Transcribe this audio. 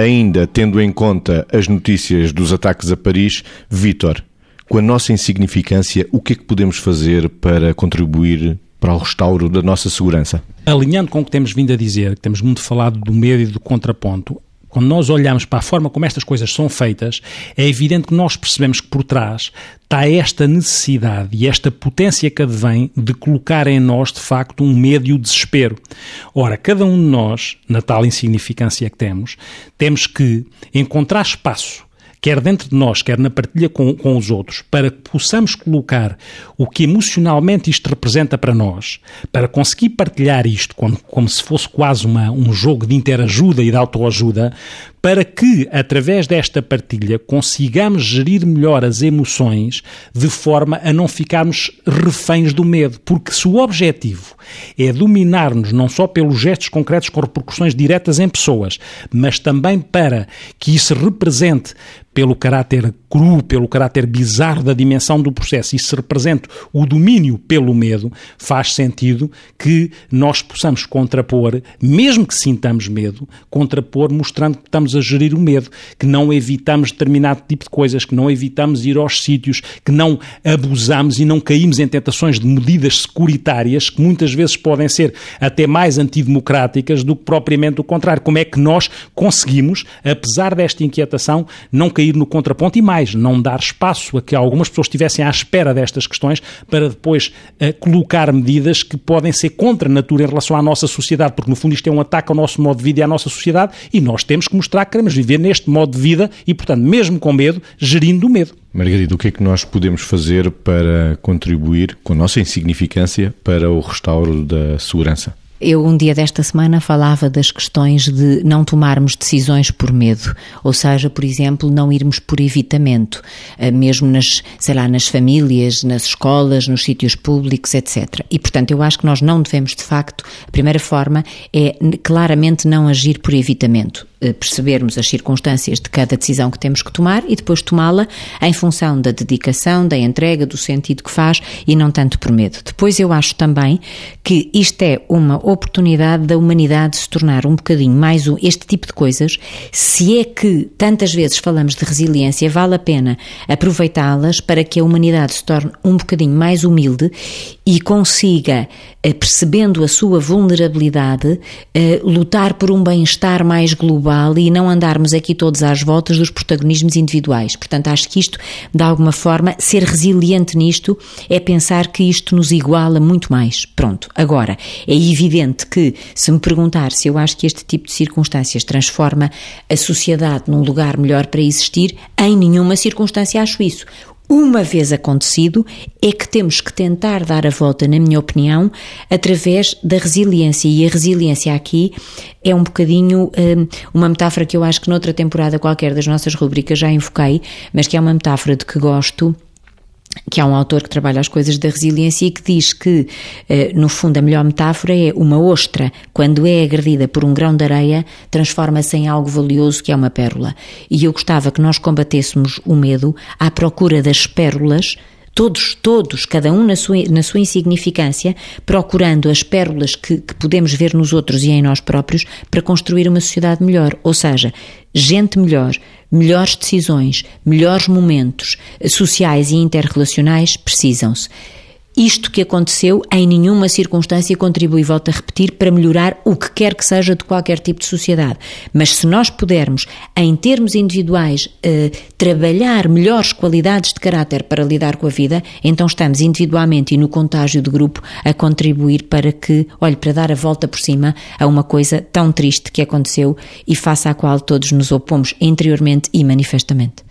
Ainda tendo em conta as notícias dos ataques a Paris, Vítor, com a nossa insignificância, o que é que podemos fazer para contribuir para o restauro da nossa segurança? Alinhando com o que temos vindo a dizer, que temos muito falado do medo e do contraponto, quando nós olhamos para a forma como estas coisas são feitas, é evidente que nós percebemos que por trás está esta necessidade e esta potência que advém de colocar em nós, de facto, um medo e o um desespero. Ora, cada um de nós, na tal insignificância que temos, temos que encontrar espaço quer dentro de nós, quer na partilha com, com os outros, para que possamos colocar o que emocionalmente isto representa para nós, para conseguir partilhar isto como, como se fosse quase uma, um jogo de interajuda e de autoajuda, para que, através desta partilha, consigamos gerir melhor as emoções de forma a não ficarmos reféns do medo. Porque se o objetivo é dominar-nos não só pelos gestos concretos com repercussões diretas em pessoas, mas também para que isso represente pelo caráter cru, pelo caráter bizarro da dimensão do processo e se represente o domínio pelo medo, faz sentido que nós possamos contrapor, mesmo que sintamos medo, contrapor mostrando que estamos a gerir o medo, que não evitamos determinado tipo de coisas, que não evitamos ir aos sítios, que não abusamos e não caímos em tentações de medidas securitárias que muitas vezes podem ser até mais antidemocráticas do que propriamente o contrário. Como é que nós conseguimos, apesar desta inquietação, não cair no contraponto e mais, não dar espaço a que algumas pessoas estivessem à espera destas questões para depois uh, colocar medidas que podem ser contra a natura em relação à nossa sociedade, porque no fundo isto é um ataque ao nosso modo de vida e à nossa sociedade e nós temos que mostrar que queremos viver neste modo de vida e, portanto, mesmo com medo, gerindo o medo. Margarida, o que é que nós podemos fazer para contribuir com a nossa insignificância para o restauro da segurança? Eu, um dia desta semana, falava das questões de não tomarmos decisões por medo, ou seja, por exemplo, não irmos por evitamento, eh, mesmo nas, sei lá, nas famílias, nas escolas, nos sítios públicos, etc. E, portanto, eu acho que nós não devemos, de facto, a primeira forma é claramente não agir por evitamento. Eh, percebermos as circunstâncias de cada decisão que temos que tomar e depois tomá-la em função da dedicação, da entrega, do sentido que faz e não tanto por medo. Depois eu acho também que isto é uma oportunidade da humanidade se tornar um bocadinho mais um, este tipo de coisas, se é que tantas vezes falamos de resiliência, vale a pena aproveitá-las para que a humanidade se torne um bocadinho mais humilde e consiga, eh, percebendo a sua vulnerabilidade, eh, lutar por um bem-estar mais global global e não andarmos aqui todos às voltas dos protagonismos individuais. Portanto, acho que isto, de alguma forma, ser resiliente nisto é pensar que isto nos iguala muito mais. Pronto. Agora, é evidente que, se me perguntar se eu acho que este tipo de circunstâncias transforma a sociedade num lugar melhor para existir, em nenhuma circunstância acho isso uma vez acontecido, é que temos que tentar dar a volta, na minha opinião, através da resiliência. E a resiliência aqui é um bocadinho um, uma metáfora que eu acho que noutra temporada qualquer das nossas rubricas já invoquei, mas que é uma metáfora de que gosto que há um autor que trabalha as coisas da resiliência e que diz que, eh, no fundo, a melhor metáfora é uma ostra, quando é agredida por um grão de areia, transforma-se em algo valioso que é uma pérola. E eu gostava que nós combatêssemos o medo à procura das pérolas todos, todos, cada um na sua, na sua insignificância, procurando as pérolas que, que podemos ver nos outros e em nós próprios para construir uma sociedade melhor. Ou seja, gente melhor, melhores decisões, melhores momentos sociais e interrelacionais precisam-se. Isto que aconteceu em nenhuma circunstância contribui, volto a repetir, para melhorar o que quer que seja de qualquer tipo de sociedade. Mas se nós pudermos, em termos individuais, eh, trabalhar melhores qualidades de caráter para lidar com a vida, então estamos individualmente e no contágio de grupo a contribuir para que, olhe, para dar a volta por cima a uma coisa tão triste que aconteceu e face à qual todos nos opomos interiormente e manifestamente.